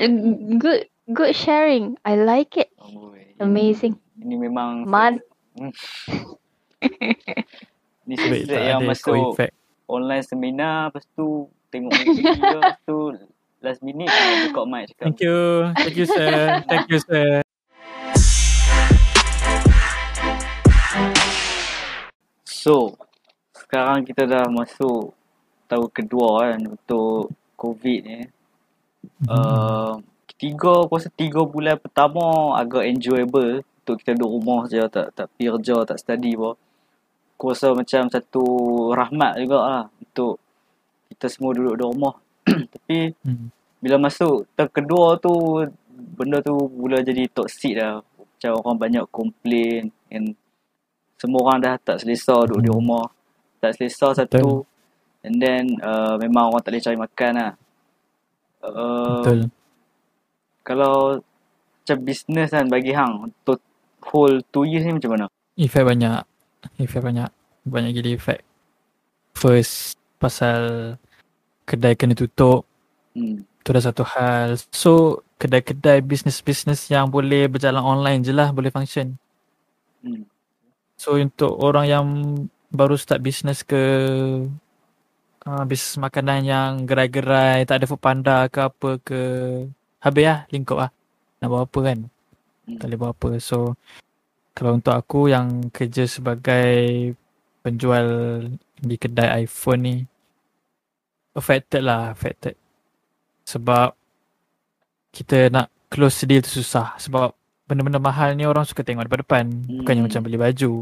good, good, good sharing. I like it. Oh, boy. Amazing. Ini memang Man. ni tak yang masuk online seminar lepas tu tengok movie lepas tu last minute buka mic cakap Thank you. Thank you, sir. Thank you, sir. So, sekarang kita dah masuk tahun kedua kan untuk COVID ni. Uh, tiga, aku rasa tiga bulan pertama agak enjoyable untuk kita duduk rumah je, tak tak pergi kerja, tak study pun. Aku rasa macam satu rahmat juga lah untuk kita semua duduk di rumah. Tapi Hmm. bila masuk tahun kedua tu, benda tu mula jadi toxic dah. Macam orang banyak complain and semua orang dah tak selesa duduk di Hmm. rumah. Tak selesa satu. And then uh, memang orang tak boleh cari makan lah. Uh, Betul. Kalau macam business kan bagi hang untuk whole 2 years ni macam mana? Effect banyak. Effect banyak. Banyak gila effect. First, pasal kedai kena tutup. Hmm. Tu dah satu hal. So, kedai-kedai bisnes-bisnes yang boleh berjalan online je lah boleh function. Hmm. So, untuk orang yang baru start bisnes ke uh, bisnes makanan yang gerai-gerai, tak ada food panda ke apa ke. Habis lah, lingkup lah. Nak buat apa kan? Hmm. Tak boleh buat apa. So, kalau untuk aku yang kerja sebagai penjual di kedai iPhone ni, affected lah, affected. Sebab kita nak close deal tu susah. Sebab benda-benda mahal ni orang suka tengok depan-depan. Bukannya Hmm. macam beli baju.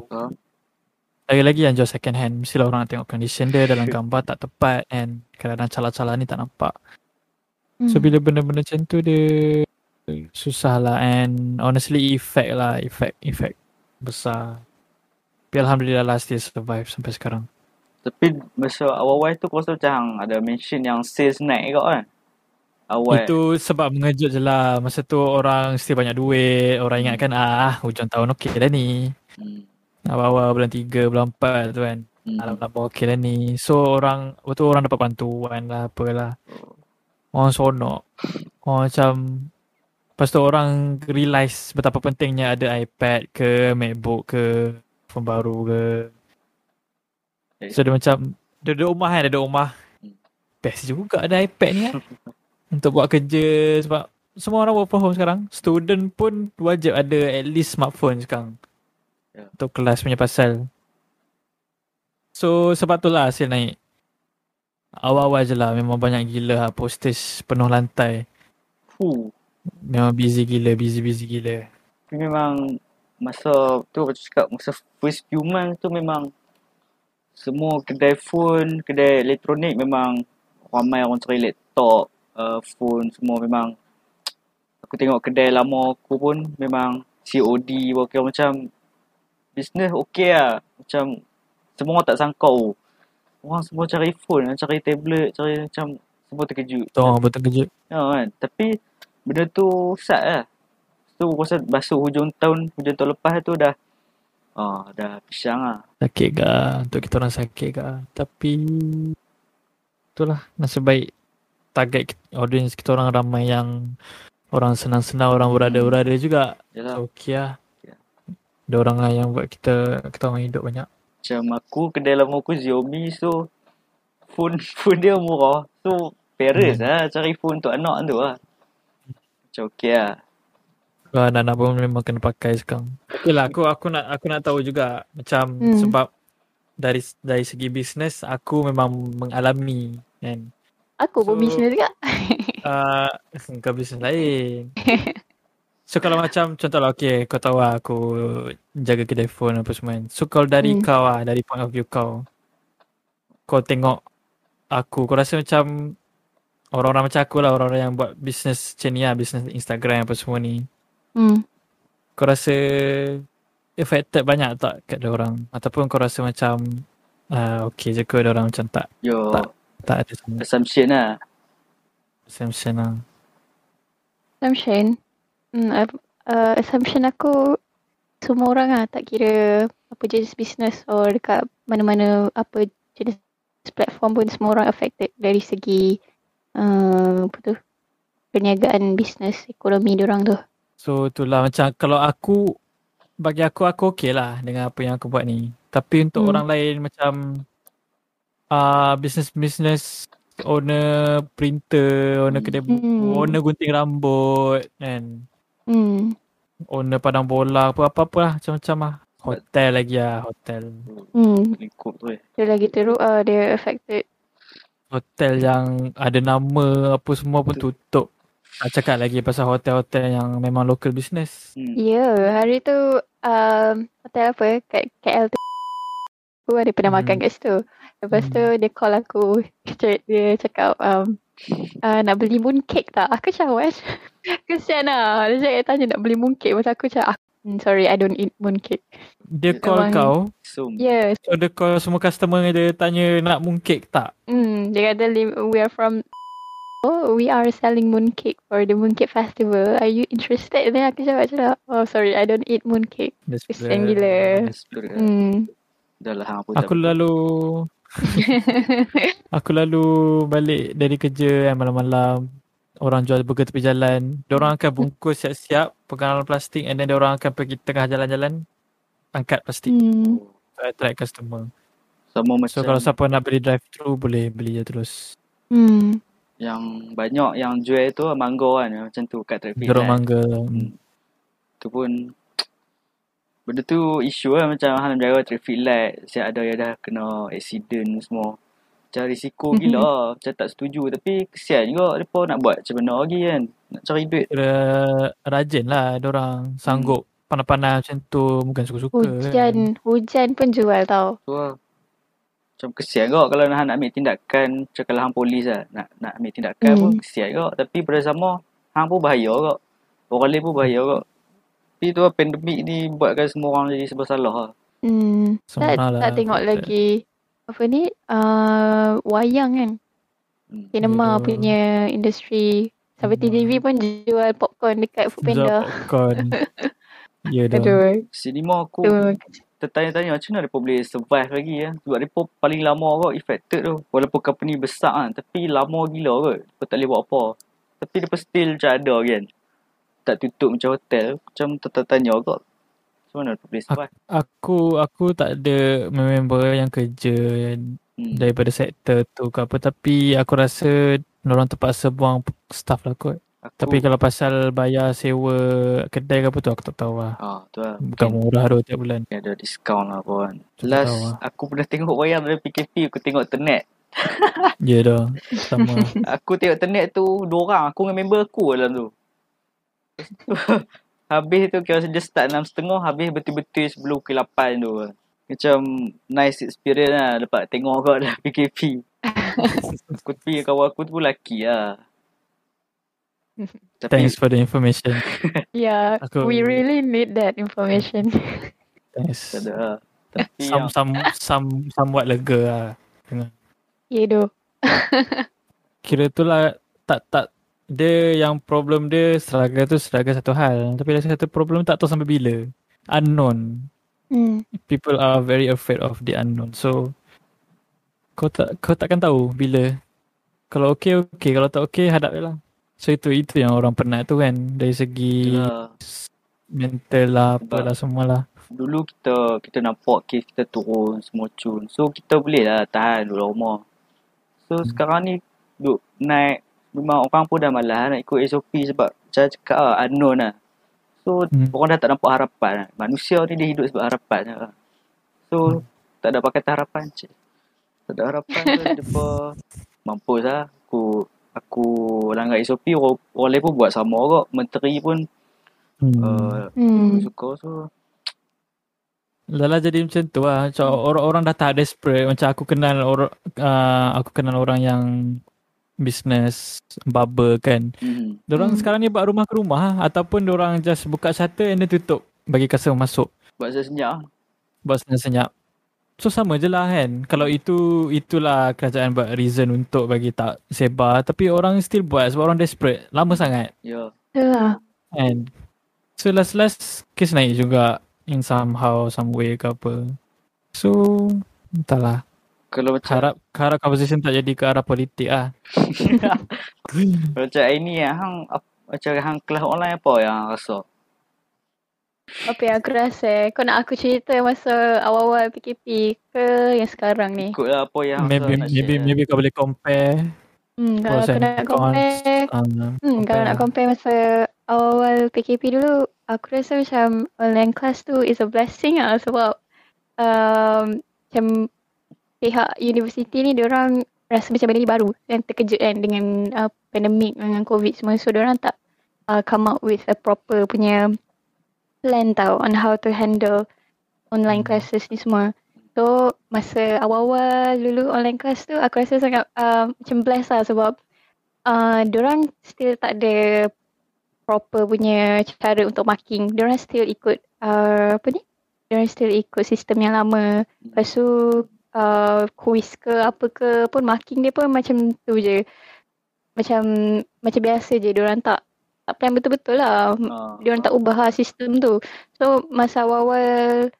Lagi-lagi yang jual second hand, mestilah orang nak tengok condition dia dalam gambar tak tepat and kadang-kadang cala-cala ni tak nampak. So Hmm. bila benda-benda macam tu dia susah lah and honestly effect lah, effect, effect besar. Tapi Alhamdulillah lah still survive sampai sekarang. Tapi masa awal-awal tu aku rasa macam ada mention yang sales naik kot kan? Awal. Itu sebab mengejut je lah. Masa tu orang still banyak duit. Orang ingatkan ah hujung tahun okey dah ni. Hmm. Awal-awal bulan 3, bulan 4 tu kan. Hmm. Alhamdulillah okey dah ni. So orang, betul orang dapat bantuan lah apalah. Orang sonok. Orang macam Lepas tu orang realise betapa pentingnya ada iPad ke MacBook ke phone baru ke. So dia macam dia duduk rumah kan, dia duduk rumah. Best juga ada iPad ni kan. Untuk buat kerja sebab semua orang work from home sekarang. Student pun wajib ada at least smartphone sekarang. Ya. Untuk kelas punya pasal. So sebab tu lah hasil naik. Awal-awal je lah memang banyak gila lah postage penuh lantai. Fuh. Memang busy gila, busy-busy gila. Memang masa tu macam cakap masa first few months tu memang semua kedai phone, kedai elektronik memang ramai orang cari laptop, uh, phone semua memang aku tengok kedai lama aku pun memang COD kira macam business okey lah. Macam semua orang tak sangka oh, orang semua cari phone, cari tablet, cari macam semua terkejut. Tu orang betul kejut. Ya kan. Tapi benda tu sad lah. Tu aku rasa basuh hujung tahun, hujung tahun lepas tu dah ah dah pisang lah. Sakit ke Untuk kita orang sakit ke Tapi Itulah Nasib baik Target audience kita orang ramai yang Orang senang-senang Orang berada-berada juga Yalah. So okay lah Ada orang lah yang buat kita Kita orang hidup banyak Macam aku kedai lama aku Xiaomi so phone phone dia murah. So parents Hmm. lah cari phone untuk anak tu lah. Macam okey lah. Kalau anak-anak pun memang kena pakai sekarang Okay lah aku, aku nak aku nak tahu juga Macam Hmm. Sebab Dari dari segi bisnes Aku memang mengalami Kan Aku pun So- bisnes juga. uh, Kau bisnes lain So kalau macam contohlah okay kau tahu lah aku jaga kedai phone apa semua kan. So kalau dari Hmm. kau lah, dari point of view kau. Kau tengok aku, kau rasa macam orang-orang macam aku lah, orang-orang yang buat bisnes macam ni lah, bisnes Instagram apa semua ni. Hmm. Kau rasa affected banyak tak kat dia orang? Ataupun kau rasa macam uh, okay je ke dia orang macam tak Yo Tak. tak ada sangat assumption lah. assumption lah. Assumption. Hmm, uh, assumption aku semua orang lah tak kira apa jenis business or dekat mana-mana apa jenis platform pun semua orang affected dari segi uh, apa tu perniagaan bisnes ekonomi diorang tu. So itulah macam kalau aku bagi aku aku okey lah dengan apa yang aku buat ni. Tapi untuk Hmm. orang lain macam uh, business-business owner printer, owner kedai buku, Hmm. owner gunting rambut kan. Hmm. Owner padang bola apa-apa lah macam-macam lah. Hotel lagi lah, hotel. Hmm. Lingkup tu eh. Dia lagi teruk ah dia affected. Hotel yang ada nama apa semua pun tutup. Tak cakap lagi pasal hotel-hotel yang memang local business. Hmm. Ya, hari tu um, hotel apa kat KL tu. Aku ada pernah Hmm. makan kat situ. Lepas tu dia call aku. Dia, dia cakap um, uh, nak beli mooncake tak? Aku macam what? Kesian lah. Dia cakap tanya nak beli mooncake. Masa aku macam, "Hmm, sorry I don't eat mooncake. Dia call Memang- kau, So, Yes. so dia call semua customer dia tanya nak mooncake tak? Hmm, dia kata we are from Oh, we are selling mooncake for the mooncake festival. Are you interested? Then aku jawab macam, oh sorry, I don't eat mooncake. Kesian gila. Hmm. Dah lah hang pun Aku tak- lalu aku lalu balik dari kerja kan malam-malam orang jual burger tepi jalan. Diorang akan bungkus siap-siap pegang dalam plastik and then diorang akan pergi tengah jalan-jalan angkat plastik hmm. to attract customer. Sama macam So kalau siapa nak beli drive thru boleh beli je terus. Hmm. yang banyak yang jual tu mangga kan macam tu kat traffic Jeruk light. mangga. Hmm. Tu pun benda tu isu lah macam hang jaga traffic light siap ada yang dah kena accident semua. Macam risiko gila lah. Macam tak setuju tapi kesian juga mereka nak buat macam mana lagi kan. Nak cari duit. Kira rajin lah diorang sanggup panas-panas macam tu bukan suka-suka kan. Hujan, hujan pun jual tau. Tu lah. Macam kesian juga kalau hang nak ambil tindakan macam kalau hang polis lah nak nak ambil tindakan Hmm. pun kesian juga tapi pada sama hang pun bahaya juga. Orang lain pun bahaya juga. Tapi tu lah pandemik ni buatkan semua orang jadi serba salah lah. Hmm. Tak, Semua lah. tak tengok lagi apa ni uh, wayang kan. Hmm. Cinema Ya. punya industri. Sampai Hmm. TJV pun jual popcorn dekat Jual Foodpanda. popcorn. Ya dah. Aduh. Cinema aku Tu. tertanya-tanya macam mana mereka boleh survive lagi ya. Sebab mereka paling lama kot affected tu. Walaupun company besar kan. Tapi lama gila kot. Mereka tak boleh buat apa. Tapi mereka still macam ada kan. Tak tutup macam hotel. Macam tertanya kot. Mana mereka boleh survive. Aku aku tak ada member yang kerja Hmm. daripada sektor tu ke apa tapi aku rasa orang terpaksa buang staff lah kot. Aku, Tapi kalau pasal bayar sewa kedai ke apa tu aku tak tahu lah. Ah, tu lah. Bukan murah tu tiap bulan. Ada diskaun lah pun. Tahu lah. aku pernah tengok wayang dalam PKP. Aku tengok Tenet. Ya dah. Sama. Aku tengok Tenet tu dua orang. Aku dengan member aku dalam tu. habis tu kira dia start 6.30 habis betul-betul sebelum pukul 8 tu. Macam nice experience lah dapat tengok kau dalam PKP. aku tapi kawan aku tu pun lelaki lah. Tapi Thanks for the information. Yeah, Aku- we really need that information. Thanks. tak ada lah. Tapi Some, yang, some, some, somewhat lega lah. Ya doh. Kira tu lah tak tak dia yang problem dia struggle tu struggle satu hal tapi ada satu problem tak tahu sampai bila unknown Hmm. people are very afraid of the unknown so kau tak kau takkan tahu bila kalau okey okey kalau tak okey hadap je lah so itu itu yang orang penat tu kan dari segi itulah. mental lah apalah semualah dulu kita kita nampak kes kita turun semua cun. So kita boleh lah tahan duduk rumah. So Hmm. sekarang ni duk naik memang orang pun dah malas nak ikut SOP sebab macam cakap lah unknown lah. So Hmm. orang dah tak nampak harapan lah. Manusia ni dia hidup sebab harapan lah. So Hmm. tak ada pakai harapan cik. Tak ada harapan tu dia pun mampus lah. Aku aku langgar SOP orang, orang lain pun buat sama kok. Menteri pun hmm. uh, Hmm. suka so Dah lah jadi macam tu lah. Macam orang-orang dah tak desperate. Macam aku kenal orang uh, aku kenal orang yang business barber kan. hmm. Diorang Hmm. sekarang ni buat rumah ke rumah ataupun diorang just buka shutter and then tutup bagi customer masuk buat saya senyap. buat senyap-senyap. So sama je lah kan. Kalau itu itulah kerajaan buat reason untuk bagi tak sebar tapi orang still buat sebab orang desperate. Lama sangat Ya. Itulah. kan. So last-last kes naik juga in somehow some way ke apa. So entahlah. Kalau macam Harap harap conversation tak jadi ke arah politik ah. macam ini ya, hang macam hang kelas online apa yang hang rasa? Apa yang aku rasa eh? Kau nak aku cerita masa awal-awal PKP ke yang sekarang ni? Ikutlah apa yang hang Maybe rasa nak maybe share. maybe kau boleh compare Hmm, kalau aku nak cons. compare Um, Hmm, kalau nak compare masa awal-awal PKP dulu, aku rasa macam online class tu is a blessing lah sebab um, macam pihak universiti ni diorang rasa macam benda ni baru dan terkejut kan dengan uh, pandemik dengan covid semua so diorang tak uh, come up with a proper punya plan tau on how to handle online Hmm. classes ni semua. So masa awal-awal dulu online class tu aku rasa sangat uh, macam blessed lah sebab uh, diorang still tak ada proper punya cara untuk marking. Diorang still ikut uh, apa ni? Diorang still ikut sistem yang lama. Lepas tu uh, quiz ke apa ke pun marking dia pun macam tu je. Macam macam biasa je diorang tak tak plan betul-betul lah. Ah, Diorang tak ubah lah sistem tu. So masa awal-awal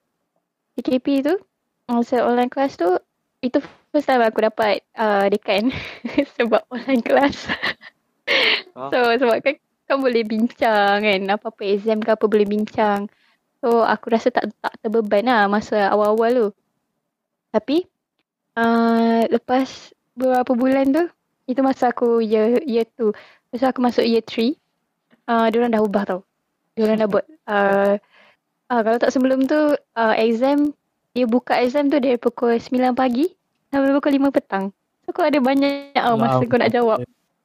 PKP tu, masa online class tu, itu first time aku dapat uh, dekan sebab online class. Ah. so sebab kan kan boleh bincang kan apa-apa exam ke apa boleh bincang. So aku rasa tak tak terbeban lah masa awal-awal tu. Tapi uh, lepas beberapa bulan tu itu masa aku year year 2. Masa aku masuk year 3 uh, diorang dah ubah tau. Diorang dah buat uh, uh, kalau tak sebelum tu uh, exam dia buka exam tu dari pukul 9 pagi sampai pukul 5 petang. So kau ada banyak uh, masa kau nak jawab.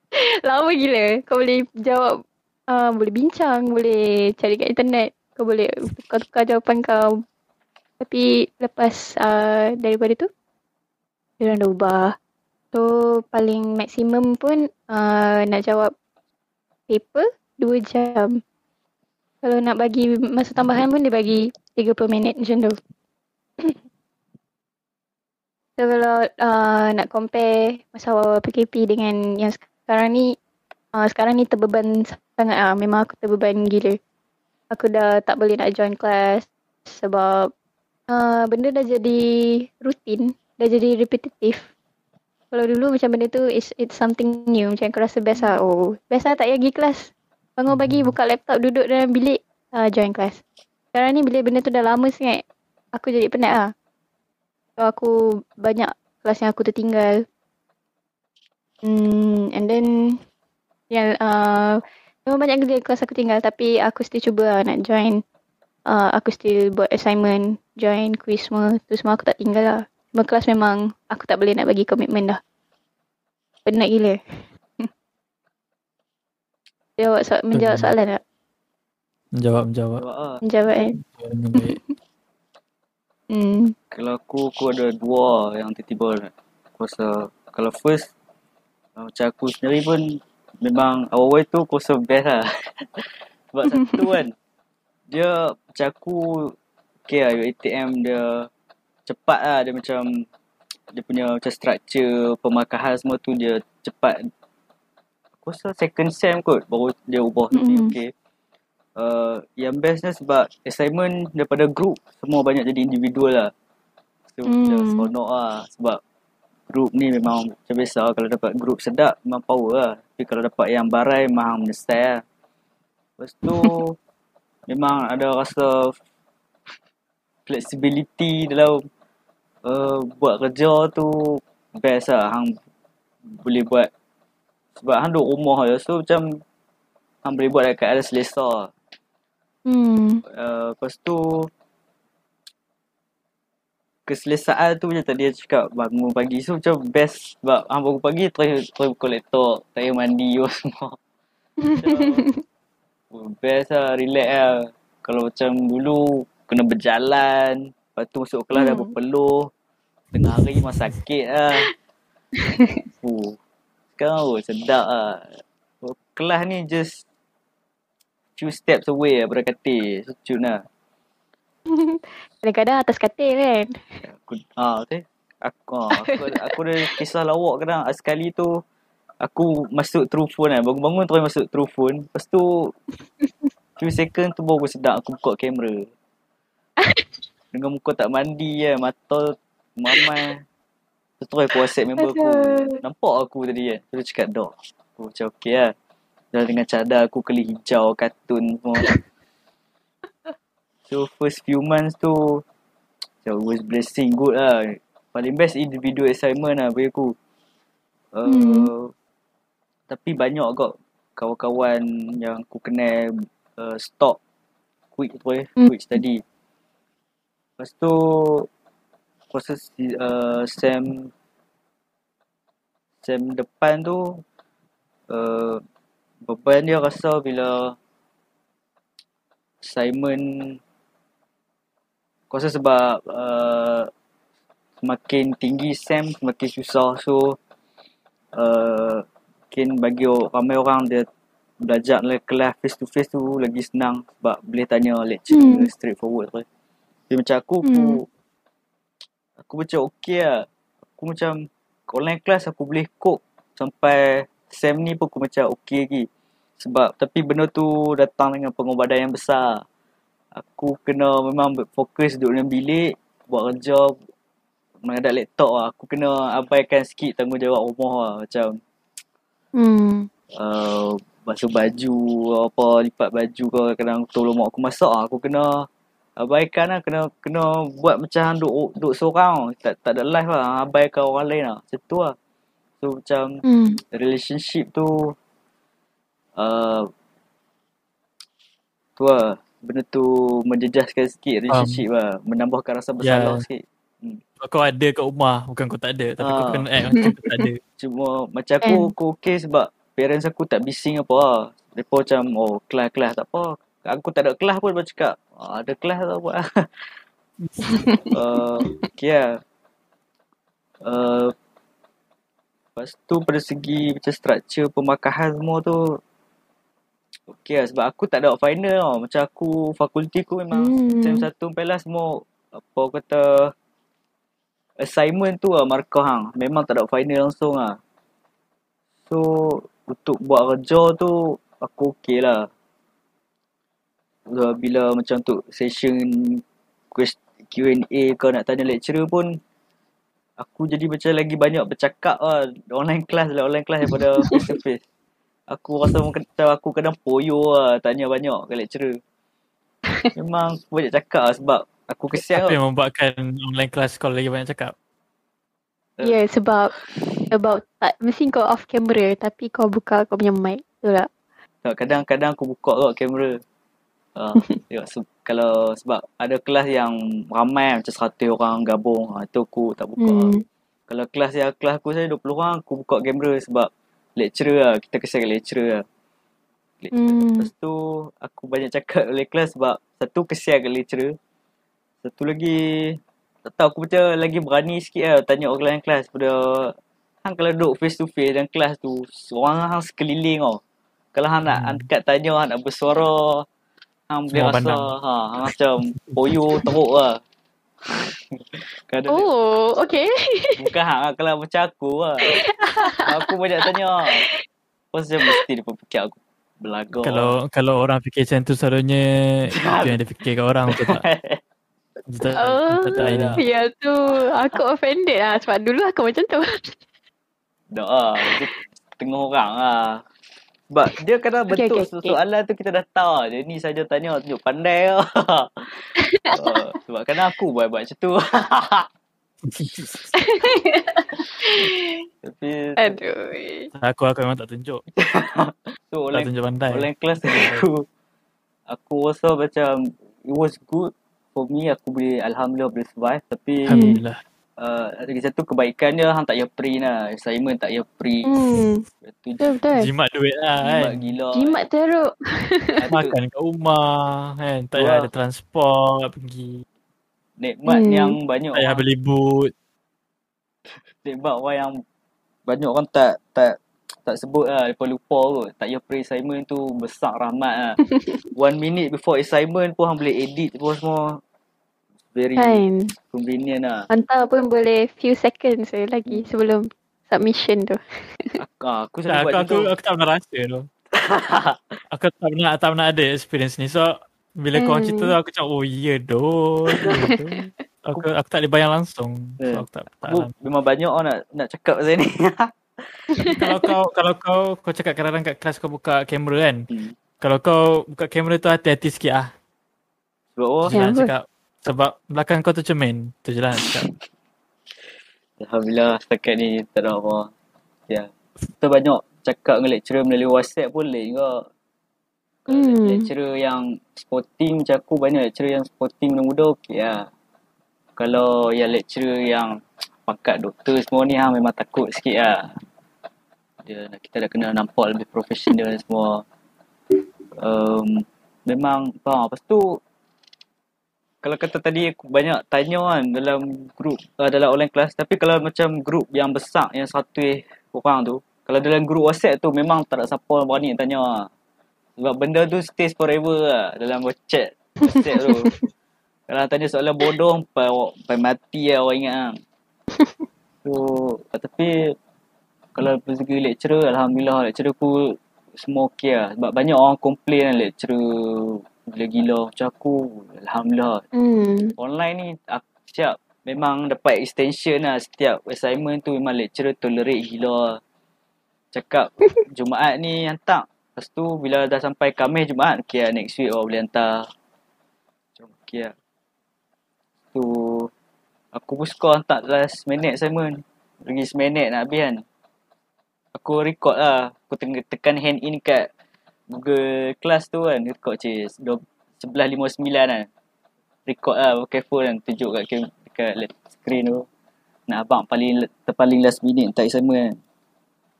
Lama gila. Kau boleh jawab, uh, boleh bincang, boleh cari kat internet. Kau boleh tukar-tukar jawapan kau. Tapi lepas uh, daripada tu, dia dah ubah. So paling maksimum pun uh, nak jawab paper 2 jam. Kalau nak bagi masa tambahan pun dia bagi 30 minit macam tu. So kalau uh, nak compare masa awal PKP dengan yang sekarang ni, uh, sekarang ni terbeban sangat ah. Memang aku terbeban gila. Aku dah tak boleh nak join kelas sebab uh, benda dah jadi rutin, dah jadi repetitif. Kalau dulu macam benda tu it's, it's something new. Macam aku rasa best lah. Oh, best lah tak payah pergi kelas. Bangun pagi, buka laptop, duduk dalam bilik, uh, join kelas. Sekarang ni bila benda tu dah lama sangat, aku jadi penat lah. So aku banyak kelas yang aku tertinggal. Hmm, and then yang uh, memang banyak kelas aku tinggal tapi aku still cuba lah nak join. Uh, aku still buat assignment, join quiz semua. Tu semua aku tak tinggal lah. Cuma kelas memang aku tak boleh nak bagi komitmen dah. Penat gila. Jawab so- menjawab soalan tak? Menjawab menjawab. Sebab ah, Menjawab kan? Hmm. kalau aku aku ada dua yang tiba-tiba nak- aku rasa kalau first uh, macam aku sendiri pun memang awal-awal tu aku rasa best lah. Sebab satu kan dia macam aku okay lah UATM dia cepat lah. Dia macam dia punya macam structure pemakahan semua tu dia cepat. Aku rasa second sem kot baru dia ubah. Tu Mm-mm. okay. Uh, yang bestnya sebab assignment daripada group semua banyak jadi individual lah. So macam Hmm. seronok lah sebab group ni memang macam biasa kalau dapat group sedap memang power lah. Tapi kalau dapat yang barai memang menyesal lah. Lepas tu memang ada rasa flexibility dalam uh, buat kerja tu best lah. Hang boleh buat sebab hang duduk rumah je so macam hang boleh buat dekat ada selesa Hmm. uh, lepas tu keselesaan tu macam tadi dia cakap bangun pagi. So macam best sebab hang bangun pagi buka laptop tak payah mandi semua. Macam best lah relax lah. Kalau macam dulu kena berjalan. Lepas tu masuk kelas dah Hmm. berpeluh. Tengah hari memang sakit lah. Uh, sekarang oh, sedap lah. Oh, kelas ni just few steps away lah daripada katil. So cun lah. Kadang-kadang atas katil kan. aku ah okay. aku ah, aku aku ada kisah lawak kadang. Sekali tu aku masuk through phone kan bangun-bangun terus masuk through phone. Lepas tu few second tu baru sedap aku buka kamera dengan muka tak mandi kan mata mamai Terus aku WhatsApp member aku. Nampak aku tadi kan. Terus cakap dok. Aku macam okey lah. Dan dengan cadar aku keli hijau, kartun semua. so first few months tu macam was blessing good lah. Paling best individual assignment lah bagi aku. Uh, Hmm. Tapi banyak kot kawan-kawan yang aku kenal uh, stop quit tu eh, Hmm. quit study. Lepas tu proses uh, sem sem depan tu uh, beban dia rasa bila assignment aku rasa sebab uh, semakin tinggi sem semakin susah so uh, mungkin bagi ramai orang dia belajar dalam kelas face to face tu lagi senang sebab boleh tanya lecturer Hmm. straight forward Tapi macam aku aku Hmm. aku macam okey lah. Aku macam online class aku boleh cope sampai sem ni pun aku macam okey lagi. Sebab tapi benda tu datang dengan pengorbanan yang besar. Aku kena memang fokus duduk dalam bilik buat kerja menghadap laptop lah. Aku kena abaikan sikit tanggungjawab rumah lah. Macam Hmm. uh, basuh baju apa lipat baju ke kadang tolong mak aku masak lah. aku kena abaikan lah kena kena buat macam duk duk seorang tak tak ada live lah abaikan orang lain lah macam tu lah so macam Hmm. relationship tu uh, tu lah benda tu menjejaskan sikit relationship lah menambahkan rasa bersalah Ya. sikit Kau ada kat rumah Bukan kau tak ada Tapi kau Ah. kena act macam kau tak ada Cuma macam aku, Kan? aku okay sebab parents aku tak bising apa lah. Mereka macam, oh kelas-kelas tak apa. Aku tak ada kelas pun mereka cakap, ada kelas tak apa. uh, okay lah. Uh, lepas tu pada segi macam structure pemakahan semua tu, okay lah sebab aku tak ada final tau. Macam aku, fakulti aku memang Hmm. Sem satu sampai last semua apa kata assignment tu lah markah hang. Memang tak ada final langsung lah. So untuk buat kerja tu aku okey lah. Bila, bila macam untuk session quest- Q&A kau nak tanya lecturer pun aku jadi macam lagi banyak bercakap lah online class lah online class daripada face to face. Aku rasa macam aku kadang poyo lah tanya banyak ke lecturer. Memang aku banyak cakap lah sebab aku kesian Apa lah. yang membuatkan online class kau lagi banyak cakap Ya yeah, sebab sebab tak mesti kau off camera tapi kau buka kau punya mic. Betul tak? Tak, kadang-kadang aku buka kot kamera. Uh, tengok se- kalau sebab ada kelas yang ramai macam 100 orang gabung, uh, tu aku tak buka. Hmm. Hmm. Kalau kelas yang kelas aku saya 20 orang, aku buka kamera sebab lecturer lah. Kita kesian kat lecturer lah. Le- Hmm. Lepas tu aku banyak cakap oleh kelas sebab satu kesian kat lecturer. Satu lagi tak tahu aku macam lagi berani sikit lah tanya orang lain kelas pada hang kalau duduk face to face dalam kelas tu orang hang sekeliling tau. Kalau hang nak Hmm. hang dekat tanya hang nak bersuara hang boleh rasa pandang. ha hang macam poyo teruk lah. Kadang Oh, okay. bukan hang lah, kalau macam aku lah. aku banyak tanya. Pasal mesti dia fikir aku belaga. Kalau kalau orang fikir macam tu selalunya Itu yang dia fikir kat orang betul tak Betul tak Oh, Betul tak ini ya tu. Aku offended lah sebab dulu aku macam tu. Tak lah. Tengah orang lah. Sebab dia kadang Okay, bentuk okay, okay. soalan tu kita dah tahu lah. Dia ni saja tanya tunjuk pandai lah. uh, sebab kadang aku buat-buat macam tu. Tapi Aduh. Aku aku memang tak tunjuk so Tak online, tunjuk pandai online class aku aku rasa macam it was good for me aku boleh alhamdulillah boleh survive tapi Alhamdulillah uh, lagi satu kebaikan dia hang tak payah print lah. Assignment tak payah print Hmm. Betul betul. Jimat duit lah jimat kan? gila. Jimat teruk. Makan kat rumah kan? Tak payah ada transport pergi. Nikmat Hmm. yang banyak. Tak payah beli boot. Nikmat orang yang banyak orang tak tak tak sebut lah. Lepas lupa kot. Tak payah pre assignment tu Besar rahmat lah. One minute before assignment pun Hang boleh edit pun semua Very Kan. convenient lah Hantar pun boleh few seconds je lagi sebelum submission tu. Aku, ah, aku tak, aku, buat aku, tu aku tak pernah rasa tu Aku tak pernah tak pernah ada experience ni So Bila kau Hmm. cerita tu aku macam Oh iya doh, iya doh. Aku, aku tak boleh bayang langsung. So Eh, aku tak, tak Aku memang banyak orang nak nak cakap pasal ni. kalau kau kalau kau kau cakap kadang-kadang kat kelas kau buka kamera kan. Hmm. Kalau kau buka kamera tu hati-hati sikit ah. Sebab Kenapa? cakap. Sebab belakang kau tu cermin. Tu je lah nak cakap. Alhamdulillah setakat ni tak ada apa. Ya. Kita banyak cakap dengan lecturer melalui WhatsApp pun lain juga. Hmm. lecturer yang sporting macam aku banyak lecturer yang sporting muda-muda okey lah. Kalau yang lecturer yang pangkat doktor semua ni ha, memang takut sikit lah. Dia kita dah kena nampak lebih profesional semua. Um, memang faham. Lepas tu kalau kata tadi aku banyak tanya kan dalam grup uh, dalam online class tapi kalau macam grup yang besar yang satu orang tu kalau dalam grup WhatsApp tu memang tak ada siapa berani nak tanya lah. Sebab benda tu stays forever lah dalam chat WhatsApp tu. kalau tanya soalan bodoh sampai, mati lah orang ingat lah. So, tapi kalau dari lecturer, Alhamdulillah lecturer aku semua okey lah. Sebab banyak orang komplain kan lecturer gila-gila macam aku. Alhamdulillah. Hmm. Online ni aku siap memang dapat extension lah setiap assignment tu memang lecturer tolerate gila. Cakap Jumaat ni hantar. Lepas tu bila dah sampai Khamis Jumaat, okay lah next week awak boleh hantar. Macam okay lah. Tu aku pun suka hantar last minute assignment. Lagi seminit nak habis kan. Aku record lah. Aku tekan hand in kat Google Class tu kan. Record je 11.59 kan. Record lah pakai phone kan. Tunjuk kat, cam- kat lap- screen tu. Nak abang paling terpaling last minute hantar assignment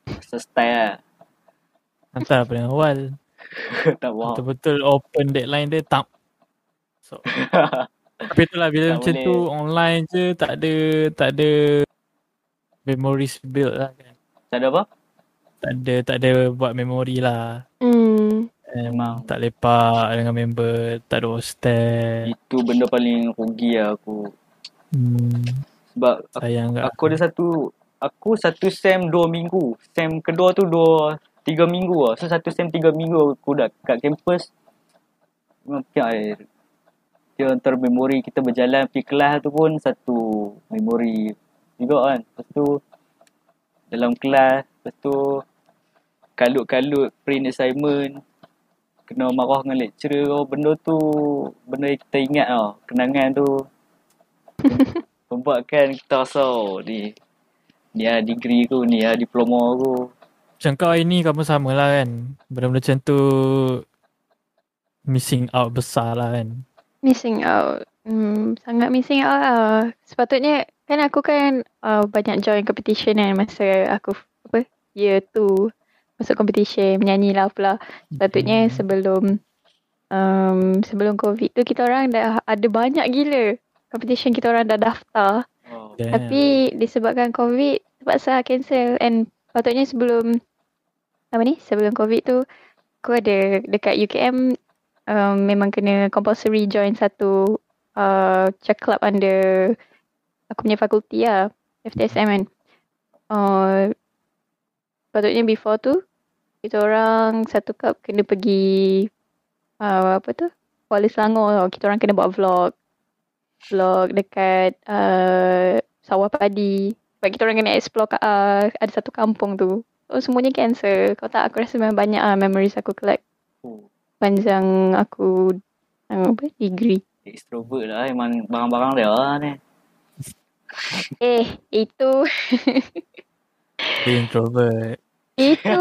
kan. So style lah. Hantar paling awal. tak faham. Betul-betul open deadline dia tak. So, tapi itulah bila Tak macam boleh. tu online je tak ada tak ada memories build lah kan. Tak ada apa? Tak ada tak ada buat memori lah. Hmm. Memang tak lepak dengan member, tak ada hostel. Itu benda paling rugi lah aku. Hmm, Sebab aku, sayang kat aku ada satu aku satu sem dua minggu. Sem kedua tu dua tiga minggu lah. So satu sem tiga minggu aku dah kat kampus. Pihak air. Dia antara memori kita berjalan pergi kelas tu pun satu memori juga kan. Lepas tu dalam kelas, lepas tu kalut-kalut print assignment kena marah dengan lecturer oh, benda tu benda yang kita ingat tau kenangan tu membuatkan kita rasa oh, ni ni lah degree aku ni lah diploma aku Macam kau ini kamu sama lah kan. Benda-benda macam tu missing out besar lah kan. Missing out. Hmm, sangat missing out lah. Sepatutnya kan aku kan uh, banyak join competition kan masa aku apa year 2 masuk competition menyanyi lah pula. Sepatutnya Hmm. sebelum um, sebelum covid tu kita orang dah ada banyak gila competition kita orang dah daftar. oh. Damn. Tapi disebabkan covid terpaksa cancel and patutnya sebelum apa ni sebelum covid tu aku ada dekat UKM um, memang kena compulsory join satu uh, check club under aku punya fakulti lah FTSM kan uh, patutnya before tu kita orang satu club kena pergi uh, apa tu? Kuala Selangor. Kita orang kena buat vlog. Vlog dekat uh, sawah padi. Sebab kita orang kena explore uh, ada satu kampung tu. So semuanya cancel. Kau tak aku rasa memang banyak uh, memories aku collect. Oh. panjang aku uh, apa? Degree. Extrovert lah memang barang-barang dia lah ni. Eh itu. Introvert. itu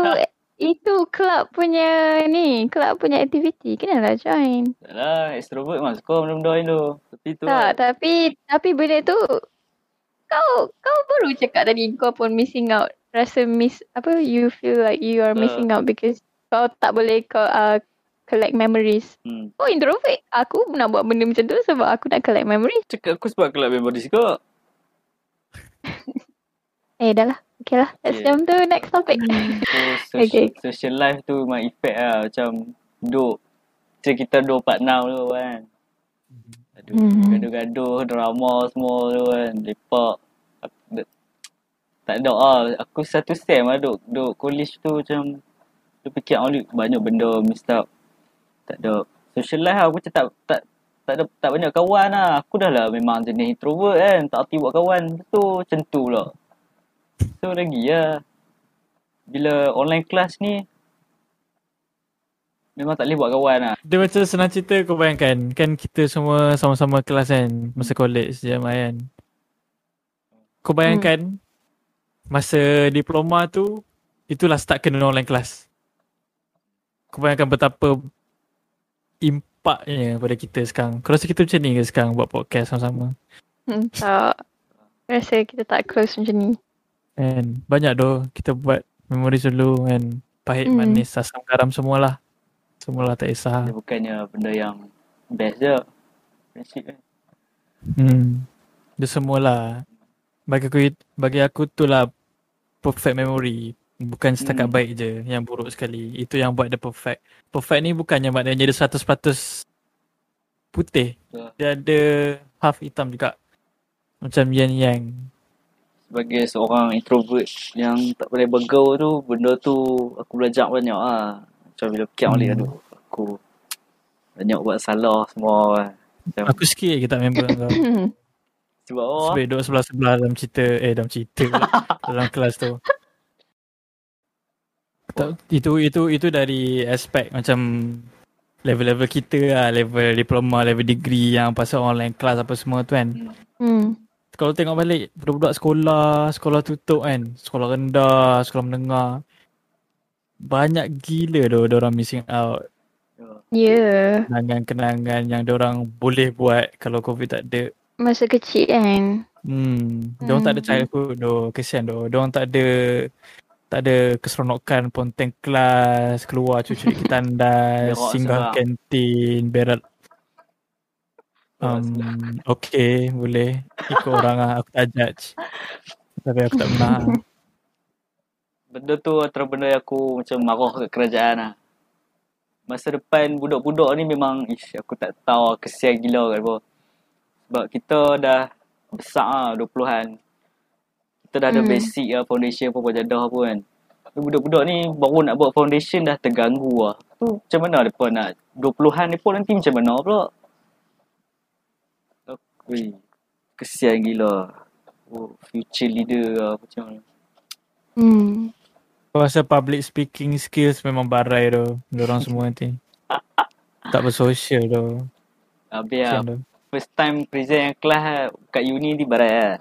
itu club punya ni club punya aktiviti kenalah join. Tak lah extrovert memang suka benda-benda tu. Tapi tu lah, tak tapi tapi benda tu kau kau baru cakap tadi kau pun missing out. Rasa miss apa you feel like you are Uh. missing out because kau tak boleh kau uh, collect memories. Hmm. Oh introvert. Aku nak buat benda macam tu Sebab aku nak collect memories. Cakap aku sebab kelab memories juga Eh dah lah Okay lah Let's Okay. jump to next topic So, social, Okay. social life tu memang effect lah. Macam duduk. Macam kita duduk part now tu kan. Aduh, Hmm. gaduh-gaduh, drama semua tu kan. Lepak. Tak ada lah. Aku satu sem lah duduk, duduk college tu macam. Dia fikir ni banyak benda miss out. Tak ada. Social life lah, aku macam tak, tak, tak ada tak banyak kawan lah. Aku dah lah memang jenis introvert kan. Tak aktif buat kawan. Tu macam tu pula. So lagi ya. Bila online class ni memang tak boleh buat kawan lah. Dia macam senang cerita kau bayangkan. Kan kita semua sama-sama kelas kan. Masa college je kan. Kau bayangkan. Masa diploma tu. Itulah start kena online class. Kau bayangkan betapa impaknya pada kita sekarang. Kau rasa kita macam ni ke sekarang buat podcast sama-sama? Hmm, tak. Rasa kita tak close macam ni. And banyak doh kita buat memori dulu kan. Pahit, Hmm. manis, asam, garam semualah. Semualah tak kisah. Dia bukannya benda yang best je. Prinsip kan. Hmm. Dia semualah. Bagi aku bagi aku tu lah perfect memory. Bukan setakat Hmm. baik je yang buruk sekali. Itu yang buat dia perfect. Perfect ni bukannya maknanya dia 100% putih. Betul. Dia ada half hitam juga. Macam yin yang. Sebagai seorang introvert yang tak boleh bergaul tu, benda tu aku belajar banyak lah. Macam bila fikir balik Hmm. aduh, aku banyak buat salah semua kan. Macam, Aku sikit je tak member kau. sebab oh, Sebab duduk sebelah-sebelah dalam cerita. Eh dalam cerita pula. dalam kelas tu. Tak, itu itu itu dari aspek macam level-level kita lah, level diploma, level degree yang pasal online class apa semua tu kan. Hmm. Kalau tengok balik budak-budak sekolah, sekolah tutup kan, sekolah rendah, sekolah menengah. Banyak gila tu orang missing out. Ya. Yeah. Kenangan-kenangan yang orang boleh buat kalau COVID tak ada. Masa kecil kan. Hmm, diorang tak ada Hmm. childhood doh, kesian doh. Diorang tak ada tak ada keseronokan ponteng kelas, keluar cuci di tandas, singgah kantin, berat. Berak Um, okay, boleh. Ikut orang lah, aku tak judge. Tapi aku tak pernah. benda tu antara benda yang aku macam marah ke kerajaan lah. Masa depan budak-budak ni memang ish, aku tak tahu kesian gila kan apa. Sebab kita dah besar lah 20-an. Kita dah ada Hmm. basic lah foundation apa jadah apa kan. Tapi budak-budak ni baru nak buat foundation dah terganggu lah. Tu macam mana mereka nak 20-an ni pun nanti macam mana pula. Ui, kesian gila. Oh, future leader lah macam mana. Hmm. Rasa public speaking skills memang barai tu. Diorang semua nanti. Tak bersosial tu. Habis lah, first time present yang kelas lah, kat uni ni barat lah.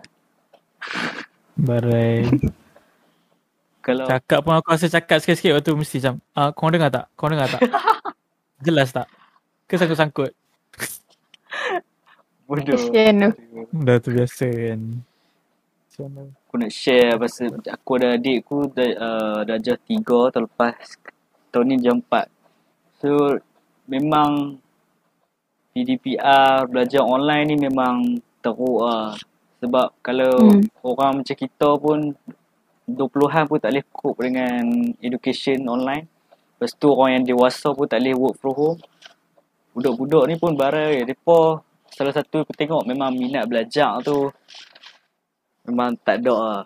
Barai. Kalau Cakap pun aku rasa cakap sikit-sikit waktu mesti macam ah, kau dengar tak? Kau dengar tak? Jelas tak? Ke sangkut-sangkut? Bodoh. Kesian tu. Dah tu biasa kan. Macam? Aku nak share pasal aku ada adik aku dah, uh, dah ajar tiga tahun lepas. Tahun ni jam empat. So memang PDPR belajar online ni memang teruk lah. Sebab kalau Hmm. orang macam kita pun 20-an pun tak boleh cope dengan education online. Lepas tu orang yang dewasa pun tak boleh work from home. Budak-budak ni pun barai. Mereka salah satu aku tengok memang minat belajar tu memang tak ada lah.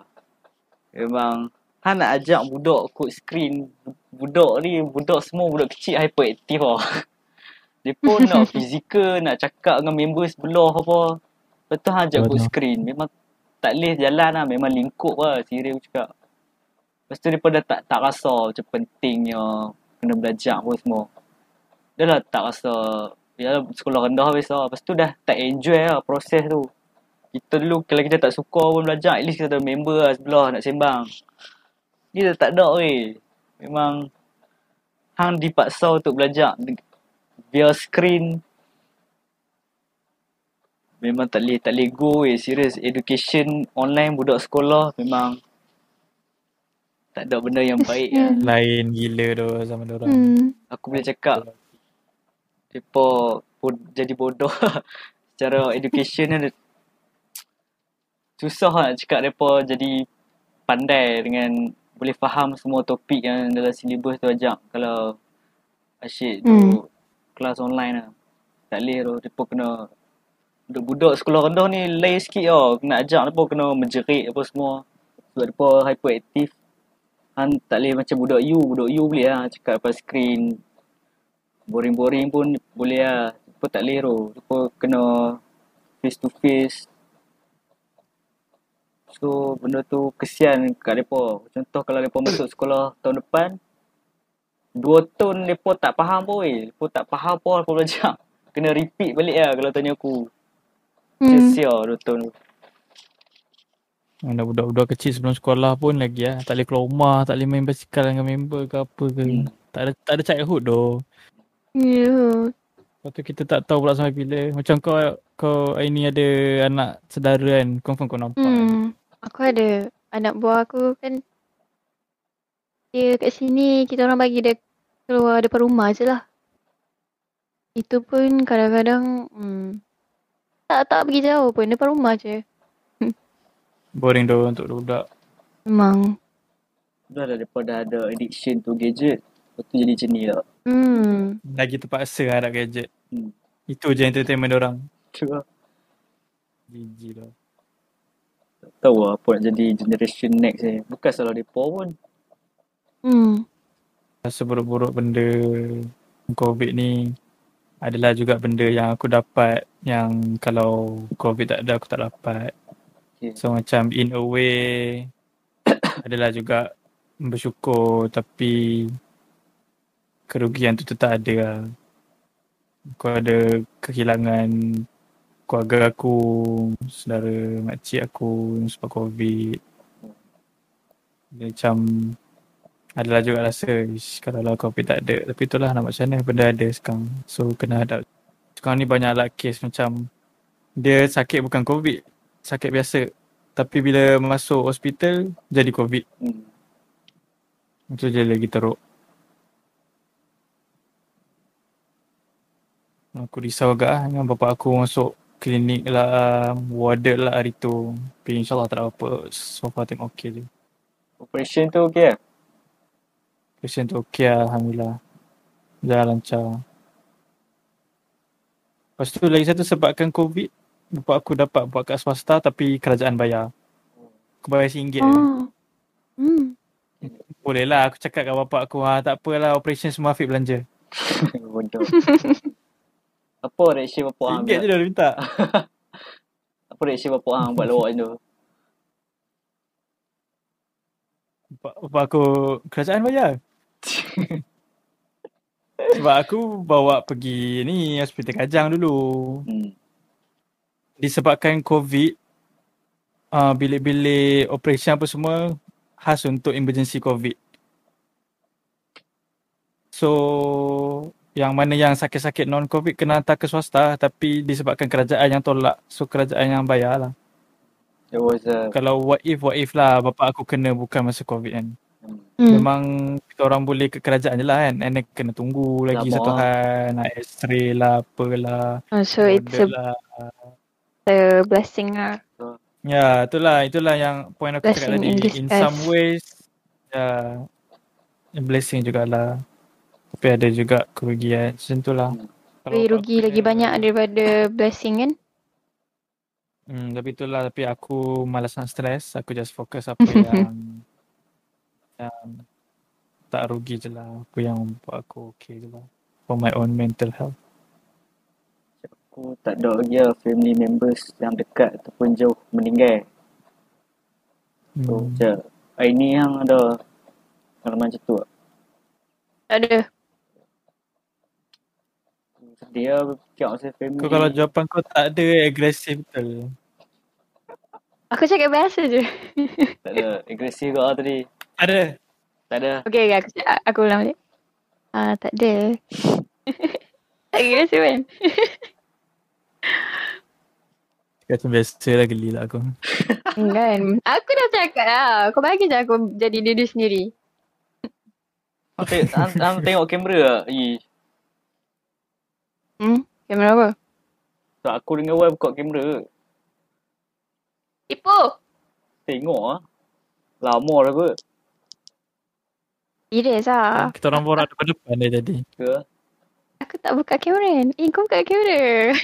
Memang Han nak ajak budak kod screen. Budak ni, budak semua budak kecil hyperaktif lah. Dia pun nak fizikal, nak cakap dengan member sebelah apa. Lepas tu Han ajak kod screen. Memang tak boleh jalan lah. Memang lingkup lah. Serius aku cakap. Lepas tu dia pun dah tak, tak rasa macam pentingnya kena belajar pun semua. Dah lah tak rasa. Ya sekolah rendah habis lah. Lepas tu dah tak enjoy lah proses tu. Kita dulu kalau kita tak suka pun belajar, at least kita ada member lah sebelah nak sembang. Ni dah tak ada weh. Memang hang dipaksa untuk belajar via screen. Memang tak boleh, tak boleh go weh. Serius, education online budak sekolah memang tak ada benda yang baik lah. Lain gila tu zaman orang. Hmm. Aku boleh cakap Mereka bod- jadi bodoh Secara education ni Susah lah nak cakap mereka jadi pandai dengan boleh faham semua topik yang dalam silibus tu ajak kalau asyik tu Hmm. kelas online lah. Tak boleh tu. Mereka kena budak-budak sekolah rendah ni lain sikit tau. Kena ajak mereka kena menjerit apa semua. Sebab mereka hyperaktif. Han tak boleh macam budak you. Budak you boleh lah cakap depan screen. Boring-boring pun boleh lah. Mereka tak lero. Mereka kena face to face. So benda tu kesian kat mereka. Contoh kalau mereka masuk sekolah tahun depan. Dua tahun mereka tak faham pun weh. Mereka tak faham pun apa belajar. Kena repeat balik lah kalau tanya aku. Hmm. Sia-sia dua tahun tu. Mana budak-budak kecil sebelum sekolah pun lagi lah. Tak boleh keluar rumah, tak boleh main basikal dengan member ke apa ke. Hmm. Tak ada tak ada childhood doh. Ya. Lepas tu kita tak tahu pula sampai bila. Macam kau kau hari ni ada anak saudara kan. Confirm kau nampak. Hmm. Aku ada anak buah aku kan dia kat sini kita orang bagi dia keluar depan rumah je lah. Itu pun kadang-kadang hmm, tak tak pergi jauh pun depan rumah je. Boring doh untuk budak. Memang. Dah dah dah ada addiction to gadget. Lepas tu jadi jenis lah. Hmm. Lagi terpaksa lah nak gadget. Hmm. Itu je entertainment orang. Tu lah. Gigi lah. Tak tahu lah apa nak jadi generation next ni. Bukan salah mereka pun. Hmm. Seburuk-buruk benda COVID ni adalah juga benda yang aku dapat yang kalau COVID tak ada aku tak dapat. Okay. So macam in a way adalah juga bersyukur tapi kerugian tu tetap ada lah. Aku ada kehilangan keluarga aku, saudara makcik aku sebab COVID. Dia macam adalah juga rasa "Ish, kalau lah COVID tak ada. Tapi itulah nak macam mana benda ada sekarang. So kena hadap. Sekarang ni banyak lah kes macam dia sakit bukan COVID. Sakit biasa. Tapi bila masuk hospital jadi COVID. Hmm. Itu je lagi teruk. Aku risau agak lah dengan bapak aku masuk klinik lah, warded lah hari tu. Tapi insyaAllah tak ada apa. So far tengok okay je. Operation tu okey lah. Patient tu okey lah, Alhamdulillah. Jalan lancar. Lepas tu lagi satu sebabkan COVID, bapak aku dapat buat kat swasta tapi kerajaan bayar. Aku bayar RM1 je. Oh. Hmm. Boleh lah aku cakap kat bapak aku, ha, tak apalah operation semua Afiq belanja. Bodoh. Apa reaction bapak hang? RM1 je dah minta. Apa reaction bapak hang buat lawak macam tu? Bapak, bapak aku, kerajaan bayar. Sebab aku bawa pergi ni hospital Kajang dulu. Hmm. Disebabkan COVID, uh, bilik-bilik operation apa semua khas untuk emergency COVID. So, yang mana yang sakit-sakit non-COVID kena hantar ke swasta tapi disebabkan kerajaan yang tolak. So, kerajaan yang bayar lah. It was a Kalau what if, what if lah bapak aku kena bukan masa COVID kan. hmm. Hmm. Memang kita orang boleh ke kerajaan je lah kan. And then kena tunggu lagi Lama. satu hari. Nak x-ray lah, apalah. Oh, so it's a, lah. a blessing lah. Ya, itulah itulah yang point aku cakap Blessing tadi. in In some ways, ya, a blessing jugalah. Tapi ada juga kerugian. Macam tu lah. Hmm. Kalau Tapi rugi aku lagi kena- banyak daripada blessing kan? Hmm, tapi itulah. Tapi aku malas nak stress. Aku just fokus apa yang yang tak rugi je lah. Aku yang buat aku okay je lah. For my own mental health. Aku tak ada lagi lah family members yang dekat ataupun jauh meninggal. So, Hmm. macam hari ni yang ada pengalaman macam tu lah. Tak ada. Lah fikir pasal family. Kau kalau jawapan kau tak ada agresif betul. Aku cakap biasa je. Tak ada agresif kau lah tadi. Ada. Tak ada. Okay, okay aku, cakap, aku ulang balik. Ah, tak ada. tak sih kan? Macam biasa lah geli lah aku. kan? Aku dah cakap lah. Kau bagi je aku jadi diri sendiri. Hang tengok, kamera? Ih. Hmm? Kamera apa? Tak aku dengan wife buka kamera. Tipu! Tengok ah. Lama dah kot. Serius lah. Kita orang borak depan-depan dia tadi. Ke? Aku tak buka kamera. Eh, kau buka kamera.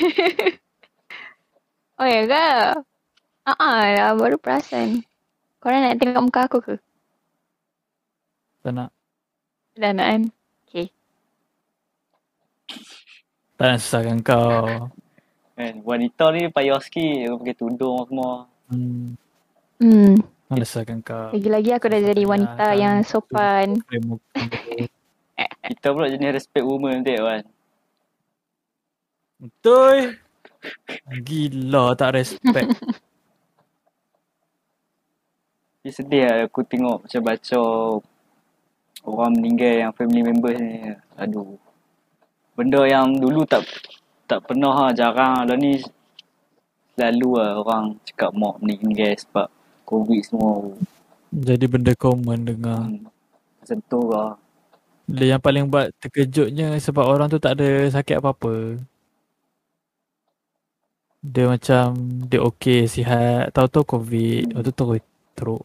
oh ya ke? Ah, ah, lah, baru perasan. Korang nak tengok muka aku ke? Tak nak. Dah nak kan? Okay. Tak nak susahkan kau. Kan, wanita ni payah sikit. Pakai tudung semua. Hmm. Hmm. Tak nak susahkan kau. Lagi-lagi aku dah jadi wanita kan. yang sopan. Dia. Kita pula jenis respect woman nanti kan. Betul. Gila tak respect. Tapi sedih lah aku tengok macam baca orang meninggal yang family members ni. Aduh. Benda yang dulu tak tak pernah lah, jarang lah ni selalu lah orang cakap mak meninggal sebab covid semua. Jadi benda common dengar. Hmm. Macam tu lah. Dia yang paling buat terkejutnya sebab orang tu tak ada sakit apa-apa. Dia macam dia okey sihat, tahu-tahu covid, lepas tu teruk.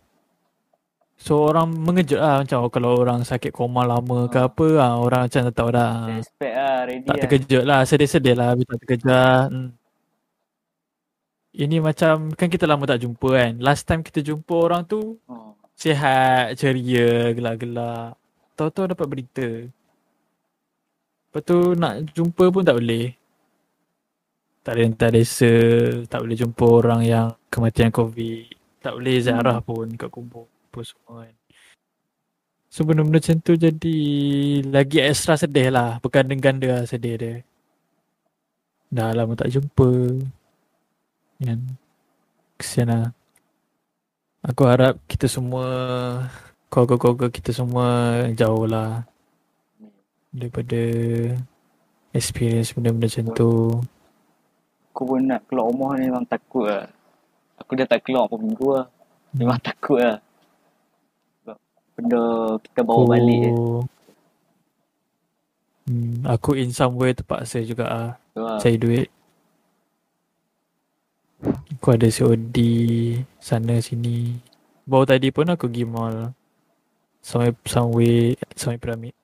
So orang mengejut lah macam oh, kalau orang sakit koma lama ke Ah. apa lah, orang macam tak tahu dah. Respect lah, ready Tak lah. terkejut lah, sedih-sedih lah tapi tak terkejut. Hmm. Ini macam kan kita lama tak jumpa kan. Last time kita jumpa orang tu Oh. sihat, ceria, gelak-gelak. Tahu-tahu dapat berita. Lepas tu nak jumpa pun tak boleh. Tak boleh hantar desa, tak boleh jumpa orang yang kematian COVID. Tak boleh ziarah pun kat kubur apa semua kan. So benda-benda macam tu jadi lagi extra sedih lah. Berganda-ganda lah sedih dia. Dah lama tak jumpa. Kan. Kesian lah. Aku harap kita semua keluarga-keluarga kita semua jauh lah daripada experience benda-benda macam tu. Aku pun nak keluar rumah ni memang takut lah. Aku dah tak keluar berapa minggu lah. Memang takut lah. Benda kita bawa balik je. Hmm, aku in some way terpaksa juga ah lah. cari duit. Aku ada COD sana sini. Baru tadi pun aku pergi mall. Sampai Sunway, sampai Pyramid.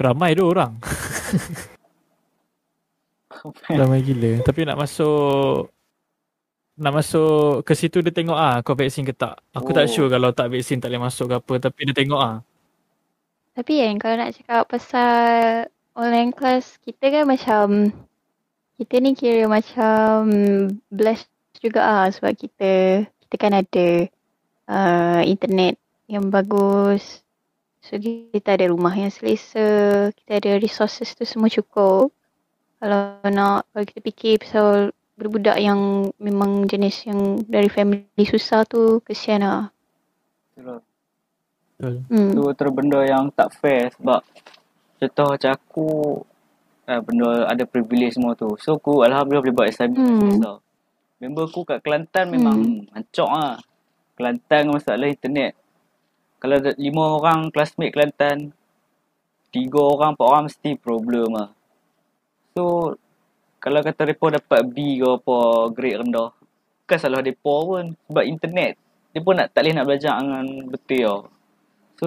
Ramai tu orang. Ramai gila. Tapi nak masuk nak masuk ke situ dia tengok ah kau vaksin ke tak. Aku tak Oh. sure kalau tak vaksin tak boleh masuk ke apa tapi dia tengok ah. Tapi kan kalau nak cakap pasal online class, kita kan macam kita ni kira macam blessed juga ah sebab kita kita kan ada uh, internet yang bagus. So kita ada rumah yang selesa, kita ada resources tu semua cukup. Kalau nak kalau kita fikir pasal budak-budak yang memang jenis yang dari family susah tu kesian lah. Tu lah. Betul. Hmm. Tu terus benda yang tak fair sebab contoh macam aku eh, benda ada privilege semua tu. So aku alhamdulillah boleh buat assignment Hmm. Member aku kat Kelantan memang hmm. hancur lah. Kelantan masalah internet. Kalau ada lima orang classmate Kelantan, tiga orang, empat orang mesti problem lah. So, kalau kata mereka dapat B ke apa grade rendah bukan salah mereka pun. Sebab internet mereka nak tak boleh nak belajar dengan betul so